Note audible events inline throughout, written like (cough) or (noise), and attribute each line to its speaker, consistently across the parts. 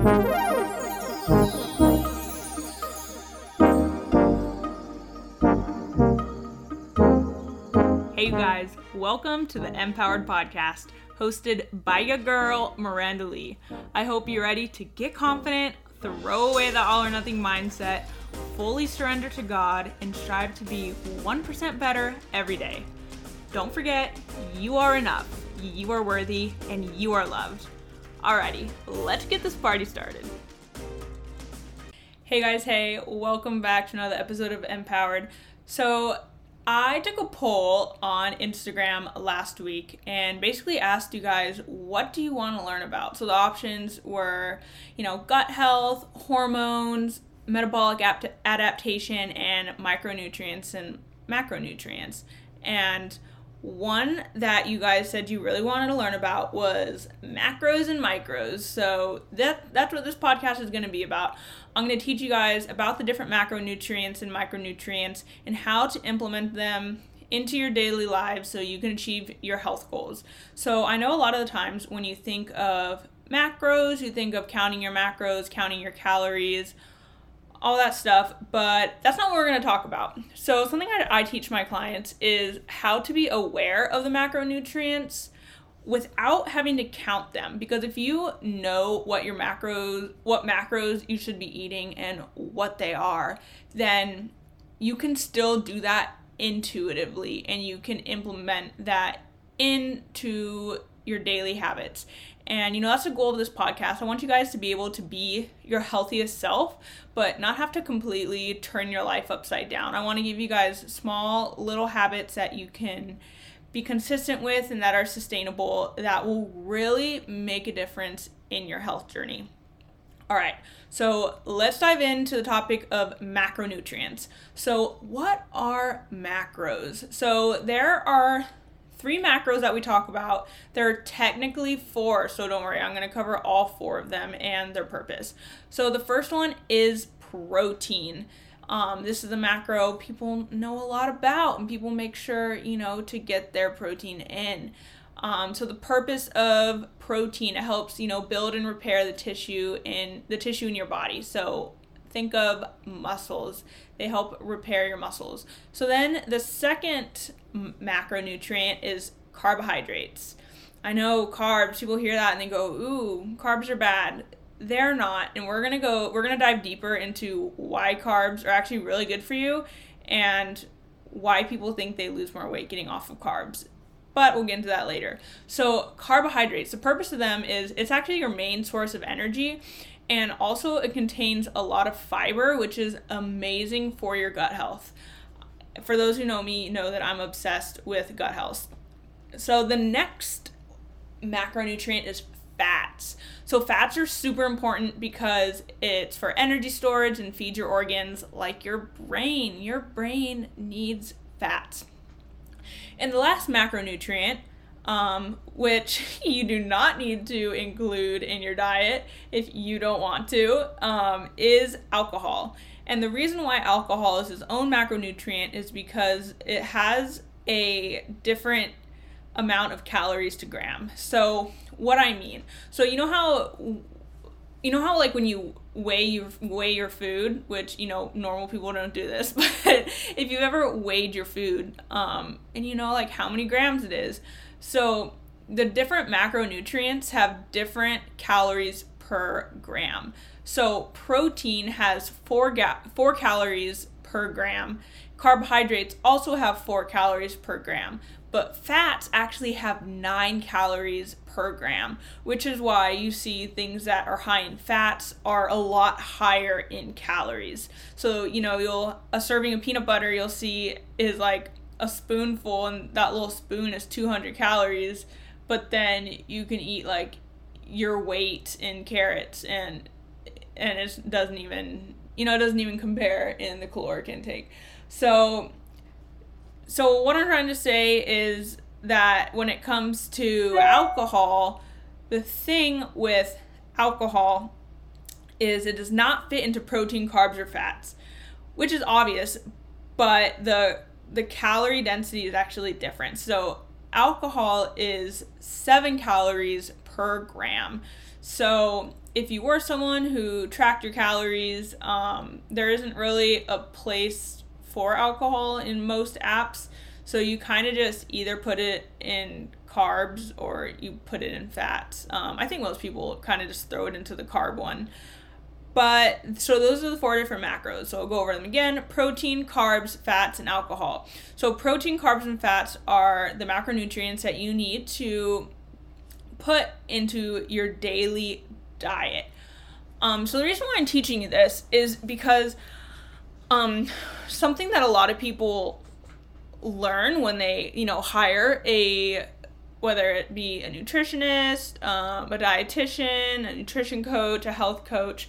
Speaker 1: Hey, you guys, welcome to the Empowered Podcast, hosted by your girl, Miranda Lee. I hope you're ready to get confident, throw away the all or nothing mindset, fully surrender to God, and strive to be 1% better every day. Don't forget, you are enough, you are worthy, and you are loved. Alrighty, let's get this party started. Hey guys, hey, welcome back to another episode of Empowered. So, I took a poll on Instagram last week and basically asked you guys what do you want to learn about. So the options were, you know, gut health, hormones, metabolic apt- adaptation and micronutrients and macronutrients. And one that you guys said you really wanted to learn about was macros and micros. So that that's what this podcast is going to be about. I'm going to teach you guys about the different macronutrients and micronutrients and how to implement them into your daily lives so you can achieve your health goals. So I know a lot of the times when you think of macros, you think of counting your macros, counting your calories, all that stuff, but that's not what we're going to talk about. So, something I, I, teach my clients is how to be aware of the macronutrients without having to count them because if you know what your macros what macros you should be eating and what they are then you can still do that intuitively and you can implement that into your daily habits and you know, that's the goal of this podcast. I want you guys to be able to be your healthiest self, but not have to completely turn your life upside down. I want to give you guys small little habits that you can be consistent with and that are sustainable that will really make a difference in your health journey. All right, so let's dive into the topic of macronutrients. So, what are macros? So, there are three macros that we talk about. There are technically four, so don't worry, I'm going to cover all four of them and their purpose. So the first one is protein. Um, this is a macro people know a lot about, and people make sure, you know, to get their protein in. Um, so the purpose of protein it helps you know build and repair the tissue in the tissue in your body. So think of muscles; they help repair your muscles. So then the second macronutrient is carbohydrates. I know carbs, people hear that and they go, ooh, carbs are bad. They're not. And we're going to go, we're going to dive deeper into why carbs are actually really good for you and why people think they lose more weight getting off of carbs. But we'll get into that later. So, carbohydrates, the purpose of them is it's actually your main source of energy. And also, it contains a lot of fiber, which is amazing for your gut health for those who know me, know that I'm obsessed with gut health. So the next macronutrient is fats. So fats are super important because it's for energy storage and feeds your organs like your brain. Your brain needs fats. And the last macronutrient, um, which (laughs) you do not need to include in your diet if you don't want to, um, is alcohol. And the reason why alcohol is its own macronutrient is because it has a different amount of calories to gram. So, what I mean, so you know how you know how like when you weigh your weigh your food, which you know normal people don't do this, (laughs) but if you've ever weighed your food, um, and you know like how many grams it is, so the different macronutrients have different calories per gram. So protein has four ga- four calories per gram. Carbohydrates also have four calories per gram, but fats actually have nine calories per gram, which is why you see things that are high in fats are a lot higher in calories. So, you know, you'll a serving of peanut butter you'll see is like a spoonful and that little spoon is 200 calories, but then you can eat like your weight in carrots and and it doesn't even you know it doesn't even compare in the caloric intake. So so what i'm trying to say is that when it comes to alcohol the thing with alcohol is it does not fit into protein carbs or fats which is obvious but the the calorie density is actually different so alcohol is 7 calories per gram. So if you were someone who tracked your calories, um, there isn't really a place for alcohol in most apps. So you kind of just either put it in carbs or you put it in fats. Um, I think most people kind of just throw it into the carb one. But so those are the four different macros. So I'll go over them again protein, carbs, fats, and alcohol. So, protein, carbs, and fats are the macronutrients that you need to put into your daily diet. Um, so, the reason why I'm teaching you this is because um, something that a lot of people learn when they, you know, hire a whether it be a nutritionist, um, a dietitian, a nutrition coach, a health coach,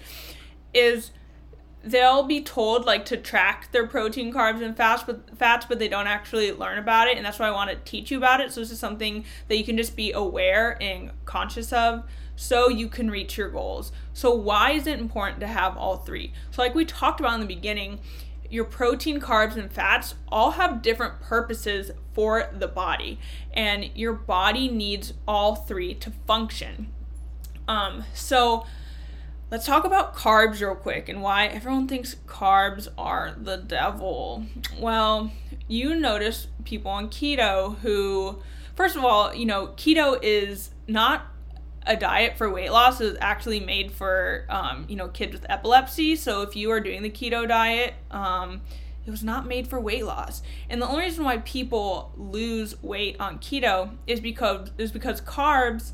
Speaker 1: is they'll be told like to track their protein, carbs, and fats, but fats, but they don't actually learn about it, and that's why I want to teach you about it. So this is something that you can just be aware and conscious of, so you can reach your goals. So why is it important to have all three? So like we talked about in the beginning, your protein, carbs, and fats all have different purposes for the body, and your body needs all three to function. Um, so Let's talk about carbs real quick and why everyone thinks carbs are the devil. Well, you notice people on keto who, first of all, you know, keto is not a diet for weight loss is actually made for um, you know kids with epilepsy so if you are doing the keto diet um, it was not made for weight loss and the only reason why people lose weight on keto is because is because carbs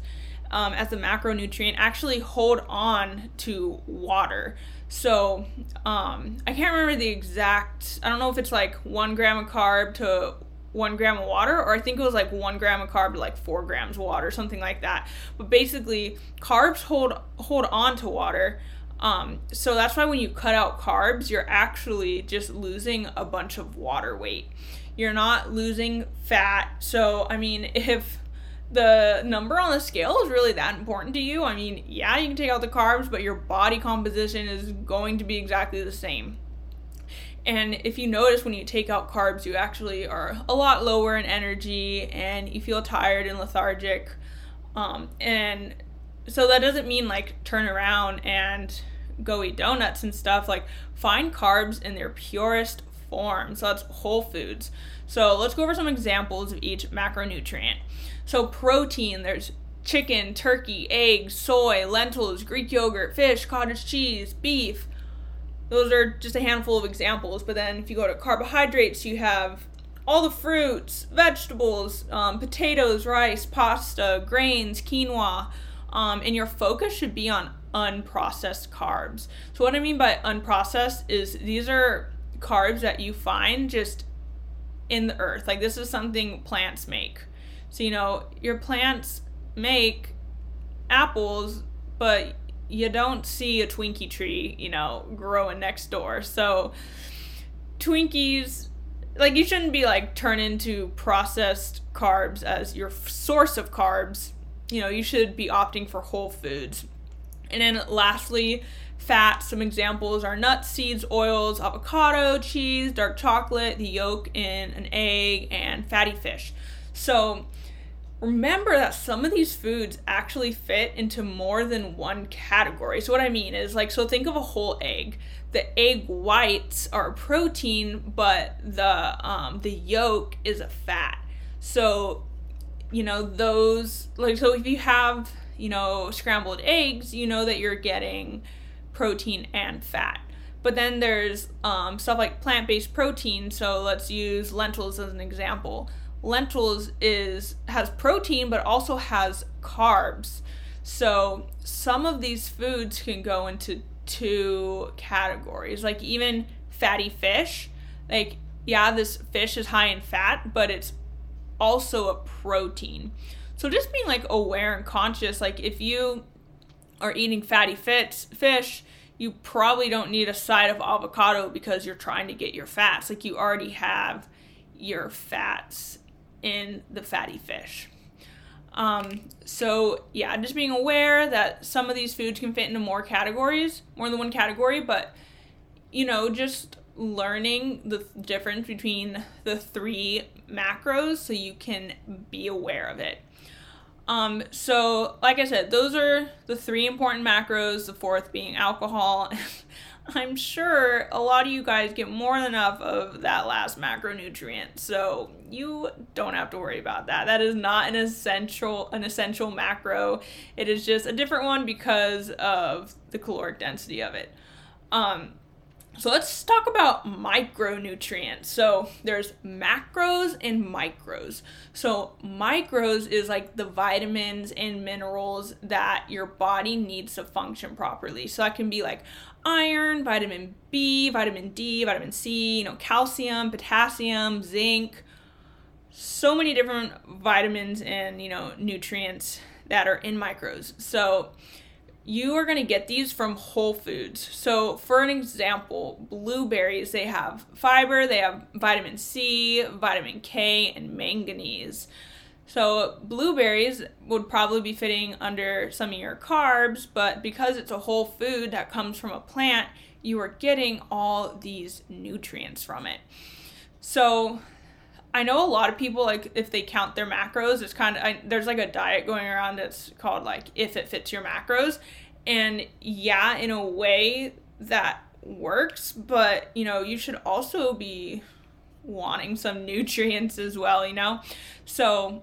Speaker 1: um, as a macronutrient actually hold on to water. So um, I can't remember the exact, I don't know if it's like one gram of carb to one gram of water, or I think it was like one gram of carb to like four grams of water, something like that. But basically, carbs hold hold on to water. Um, so that's why when you cut out carbs, you're actually just losing a bunch of water weight. You're not losing fat. So I mean, if the number on the scale is really that important to you. I mean, yeah, you can take out the carbs, but your body composition is going to be exactly the same. And if you notice when you take out carbs, you actually are a lot lower in energy and you feel tired and lethargic. Um, and so that doesn't mean like turn around and go eat donuts and stuff. Like, find carbs in their purest form. So that's whole foods. So let's go over some examples of each macronutrient. So, protein, there's chicken, turkey, eggs, soy, lentils, Greek yogurt, fish, cottage cheese, beef. Those are just a handful of examples. But then if you go to carbohydrates, you have all the fruits, vegetables, um, potatoes, rice, pasta, grains, quinoa. Um, and your focus should be on unprocessed carbs. So, what I mean by unprocessed is these are carbs that you find just in the earth. Like, this is something plants make. So, you know, your plants make apples, but you don't see a Twinkie tree, you know, growing next door. So, Twinkies, like, you shouldn't be like turn into processed carbs as your source of carbs. You know, you should be opting for whole foods. And then, lastly, fat. Some examples are nuts, seeds, oils, avocado, cheese, dark chocolate, the yolk in an egg, and fatty fish. So, remember that some of these foods actually fit into more than one category. So what I mean is like so think of a whole egg. The egg whites are a protein, but the um the yolk is a fat. So you know those like so if you have, you know, scrambled eggs, you know that you're getting protein and fat. But then there's um, stuff like plant-based protein. So let's use lentils as an example lentils is has protein but also has carbs. So some of these foods can go into two categories. Like even fatty fish, like yeah, this fish is high in fat, but it's also a protein. So just being like aware and conscious, like if you are eating fatty fits, fish, you probably don't need a side of avocado because you're trying to get your fats. Like you already have your fats in the fatty fish. Um, so yeah, just being aware that some of these foods can fit into more categories, more than one category, but you know, just learning the difference between the three macros so you can be aware of it. Um, so, like I said, those are the three important macros, the fourth being alcohol. (laughs) I'm sure a lot of you guys get more than enough of that last macronutrient, so you don't have to worry about that. That is not an essential an essential macro. It is just a different one because of the caloric density of it. Um, so let's talk about micronutrients. So there's macros and micros. So micros is like the vitamins and minerals that your body needs to function properly. So that can be like iron, vitamin B, vitamin D, vitamin C, you know, calcium, potassium, zinc. So many different vitamins and, you know, nutrients that are in micros. So you are going to get these from Whole Foods. So, for an example, blueberries, they have fiber, they have vitamin C, vitamin K, and manganese. So, blueberries would probably be fitting under some of your carbs, but because it's a whole food that comes from a plant, you are getting all these nutrients from it. So, I know a lot of people like if they count their macros, it's kind of I, there's like a diet going around that's called like if it fits your macros, and yeah, in a way that works, but you know you should also be wanting some (laughs) nutrients as well, you know, so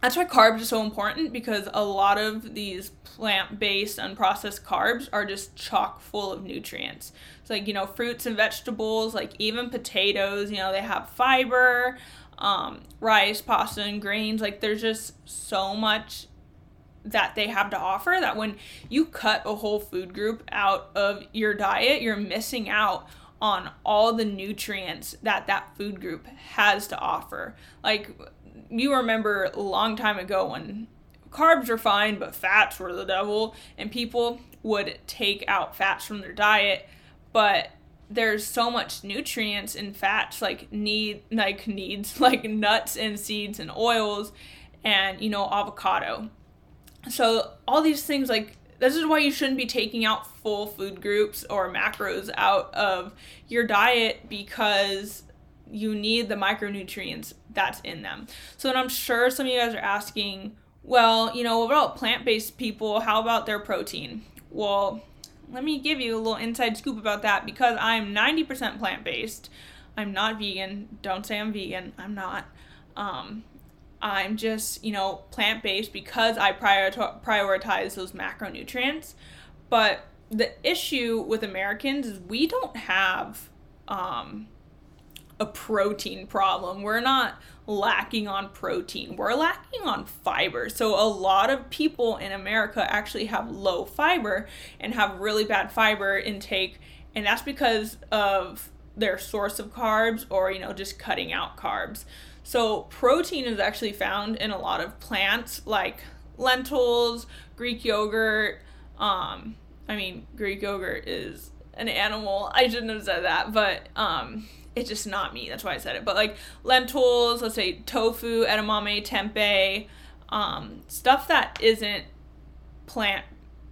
Speaker 1: that's why carbs are so important because a lot of these plant-based unprocessed carbs are just chock full of nutrients. It's like, you know, fruits and vegetables, like even potatoes, you know, they have fiber, um, rice, pasta, and grains. Like there's just so much that they have to offer that when you cut a whole food group out of your diet, you're missing out on all the nutrients that that food group has to offer. Like you remember a long time ago when carbs were fine but fats were the devil and people would take out fats from their diet, but there's so much nutrients in fats like need like needs (laughs) like nuts and seeds and oils and you know avocado. So all these things like this is why you shouldn't be taking out full food groups or macros out of your diet because you need the micronutrients that's in them. So, I'm sure some of you guys are asking, well, you know, what about plant based people? How about their protein? Well, let me give you a little inside scoop about that because I'm 90% plant based. I'm not vegan. Don't say I'm vegan. I'm not. Um, I'm just, you know, plant based because I prioritize those macronutrients. But the issue with Americans is we don't have um, a protein problem. We're not lacking on protein. We're lacking on fiber. So a lot of people in America actually have low fiber and have really bad fiber intake and that's because of their source of carbs or you know just cutting out carbs. So, protein is actually found in a lot of plants like lentils, Greek yogurt. Um, I mean, Greek yogurt is an animal. I shouldn't have said that, but um, it's just not me. That's why I said it. But like lentils, let's say tofu, edamame, tempeh, um, stuff that isn't plant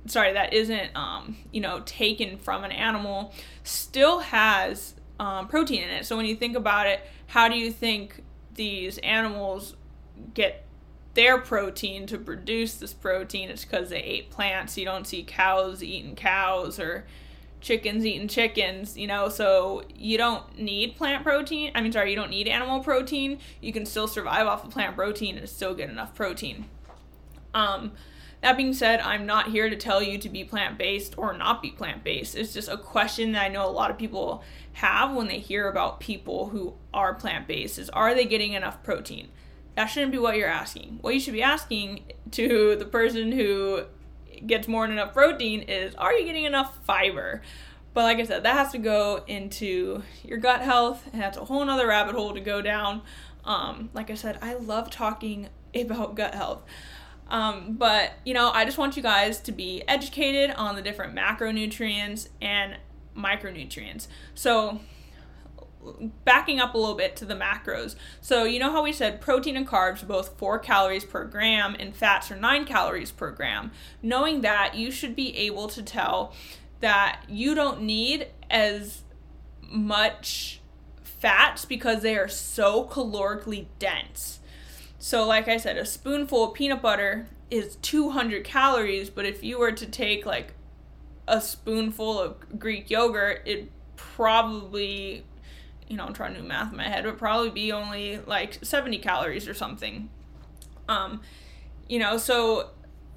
Speaker 1: sorry that isn't um, you know taken from an animal still has um, protein in it so when you think about it how do you think these animals get their protein to produce this protein, it's because they ate plants. You don't see cows eating cows or chickens eating chickens, you know, so you don't need plant protein. I mean, sorry, you don't need animal protein. You can still survive off of plant protein and still get enough protein. Um, that being said, I'm not here to tell you to be plant based or not be plant based. It's just a question that I know a lot of people have when they hear about people who are plant based is are they getting enough protein? That shouldn't be what you're asking. What you should be asking to the person who gets more than enough protein is are you getting enough fiber? But like I said, that has to go into your gut health, and that's a whole nother rabbit hole to go down. Um, like I said, I love talking (laughs) about gut health. Um, but you know, I just want you guys to be educated on the different macronutrients and micronutrients. So, backing up a little bit to the macros. So, you know how we said protein and carbs both 4 calories per gram and fats are 9 calories per gram. Knowing that, you should be able to tell that you don't need as much fats because they are so calorically dense. So, like I said, a spoonful of peanut butter is 200 calories, but if you were to take like a spoonful of Greek yogurt, it probably, you know, I'm trying to do math in my head, would probably be only like 70 calories or something. Um, you know, so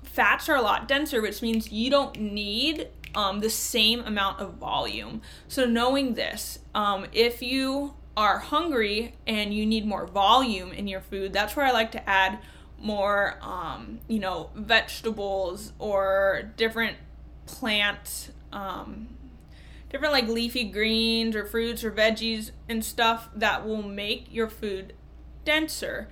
Speaker 1: fats are a lot denser, which means you don't need um, the same amount of volume. So, knowing this, um, if you are hungry and you need more volume in your food, that's where I like to add more, um, you know, vegetables or different plant, um, different like leafy greens or fruits or veggies and stuff that will make your food denser.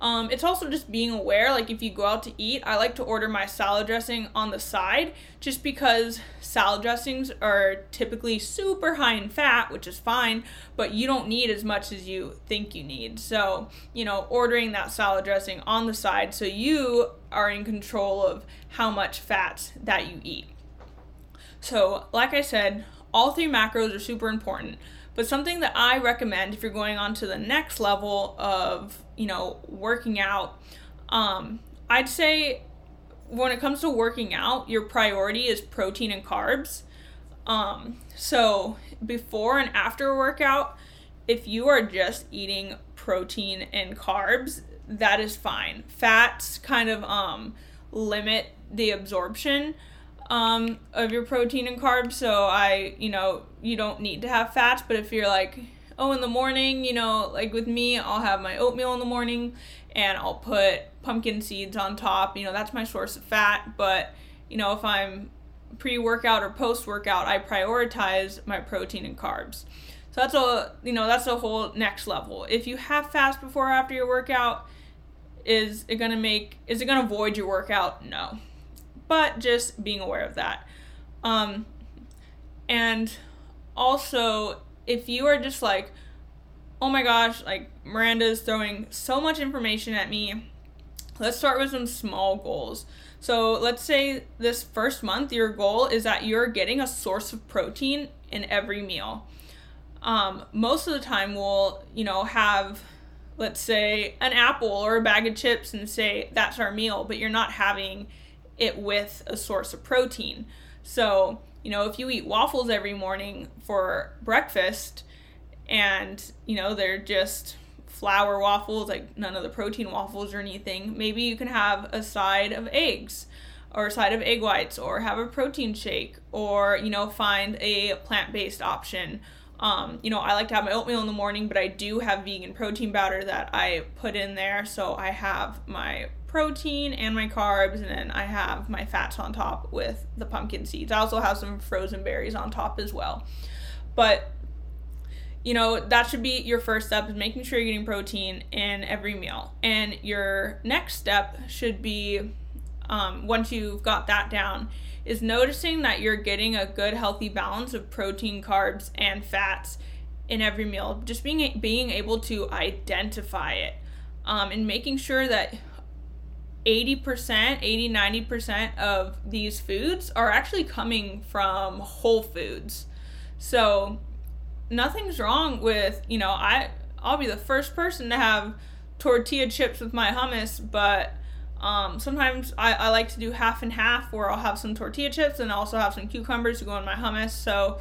Speaker 1: Um, it's also just being aware, like if you go out to eat, I like to order my salad dressing on the side just because salad dressings are typically super high in fat, which is fine, but you don't need as much as you think you need. So, you know, ordering that salad dressing on the side so you are in control of how much fat that you eat. So, like I said, all three macros are super important. But something that I recommend if you're going on to the next level of, you know, working out, um, I'd say when it comes to working out, your priority is protein and carbs. Um, so before and after a workout, if you are just eating protein and carbs, that is fine. Fats kind of um, limit the absorption um, of your protein and carbs. So I, you know, you don't need to have fats. But if you're like, oh, in the morning, you know, like with me, I'll have my oatmeal in the morning and I'll put pumpkin seeds on top. You know, that's my source of fat. But, you know, if I'm pre workout or post workout, I prioritize my protein and carbs. So that's a, you know, that's a whole next level. If you have fast before or after your workout, is it gonna make, is it gonna void your workout? No but just being aware of that. Um, and also, if you are just like, oh my gosh, like Miranda's throwing so much information at me, let's start with some small goals. So let's say this first month, your goal is that you're getting a source of protein in every meal. Um, most of the time, we'll, you know, have, let's say, an apple or a bag of chips and say that's our meal, but you're not having it with a source of protein. So, you know, if you eat waffles every morning for breakfast and, you know, they're just flour waffles, like none of the protein waffles or anything, maybe you can have a side of eggs or a side of egg whites or have a protein shake or, you know, find a plant based option. Um, you know, I like to have my oatmeal in the morning, but I do have vegan protein powder that I put in there. So I have my protein and my carbs, and then I have my fats on top with the pumpkin seeds. I also have some frozen berries on top as well. But you know, that should be your first step is making sure you're getting protein in every meal. And your next step should be um, once you've got that down, is noticing that you're getting a good healthy balance of protein, carbs, and fats in every meal. Just being being able to identify it um, and making sure that 80%, 80, 90% of these foods are actually coming from whole foods. So nothing's wrong with, you know, I I'll be the first person to have tortilla chips with my hummus, but um, sometimes I, I like to do half and half where I'll have some tortilla chips and also have some cucumbers to go in my hummus. So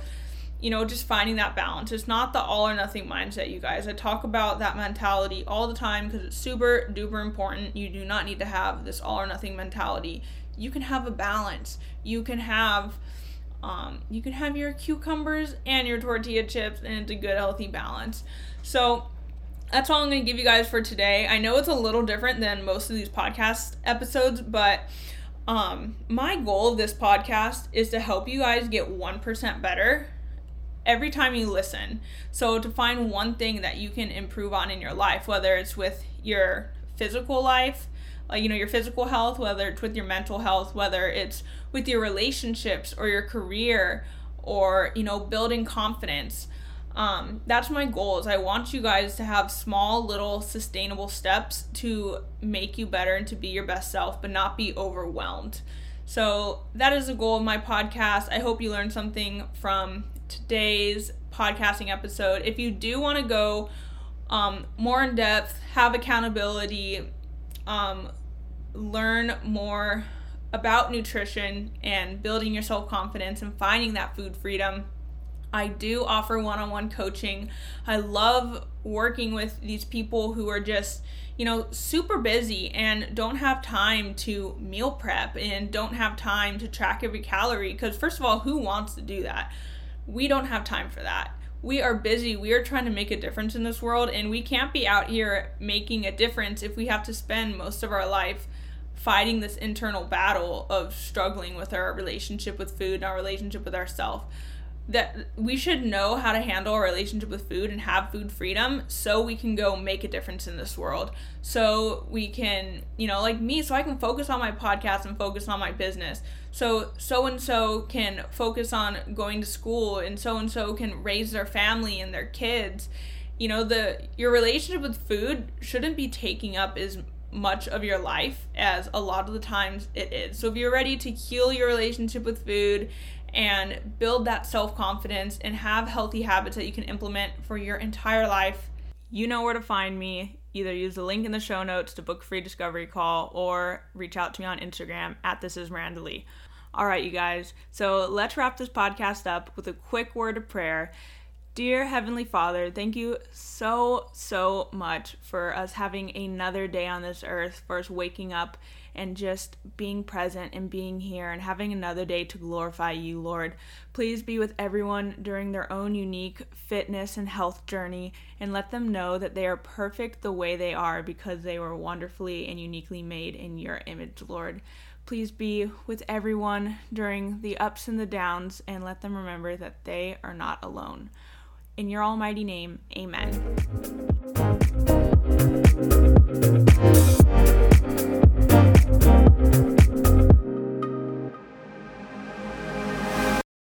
Speaker 1: you know, just finding that balance. It's not the all or nothing mindset, you guys. I talk about that mentality all the time because it's super duper important. You do not need to have this all or nothing mentality. You can have a balance. You can have um, you can have your cucumbers and your tortilla chips and it's a good healthy balance. So that's all I'm going to give you guys for today. I know it's a little different than most of these podcast episodes, but um, my goal of this podcast is to help you guys get 1% better every time you listen. So to find one thing that you can improve on in your life, whether it's with your physical life, like you know your physical health, whether it's with your mental health, whether it's with your relationships or your career or you know building confidence. Um, that's my goal is i want you guys to have small little sustainable steps to make you better and to be your best self but not be overwhelmed so that is the goal of my podcast i hope you learned something from today's podcasting episode. If you do want to go um, more in depth, have accountability, um, learn more about nutrition and building your self confidence and finding that food freedom, I do offer one on one coaching. I love working with these people who are just, you know, super busy and don't have time to meal prep and don't have time to track every calorie. Because, first of all, who wants to do that? We don't have time for that. We are busy. We are trying to make a difference in this world, and we can't be out here making a difference if we have to spend most of our life fighting this internal battle of struggling with our relationship with food and our relationship with ourselves that we should know how to handle our relationship with food and have food freedom so we can go make a difference in this world. So we can, you know, like me, so I can focus on my podcast and focus on my business. So so and so can focus on going to school and so and so can raise their family and their kids. You know, the your relationship with food shouldn't be taking up as much of your life as a lot of the times it is. So if you're ready to heal your relationship with food and build that self confidence and have healthy habits that you can implement for your entire life, you know where to find me. Either use the link in the show notes to book a free discovery call or reach out to me on Instagram at this is Miranda Lee. All right, you guys. So let's wrap this podcast up with a quick word of prayer. Dear Heavenly Father, thank you so, so much for us having another day on this earth, for us waking up and just being present and being here and having another day to glorify you, Lord. Please be with everyone during their own unique fitness and health journey and let them know that they are perfect the way they are because they were wonderfully and uniquely made in your image, Lord. Please be with everyone during the ups and the downs and let them remember that they are not alone. In your almighty name, amen.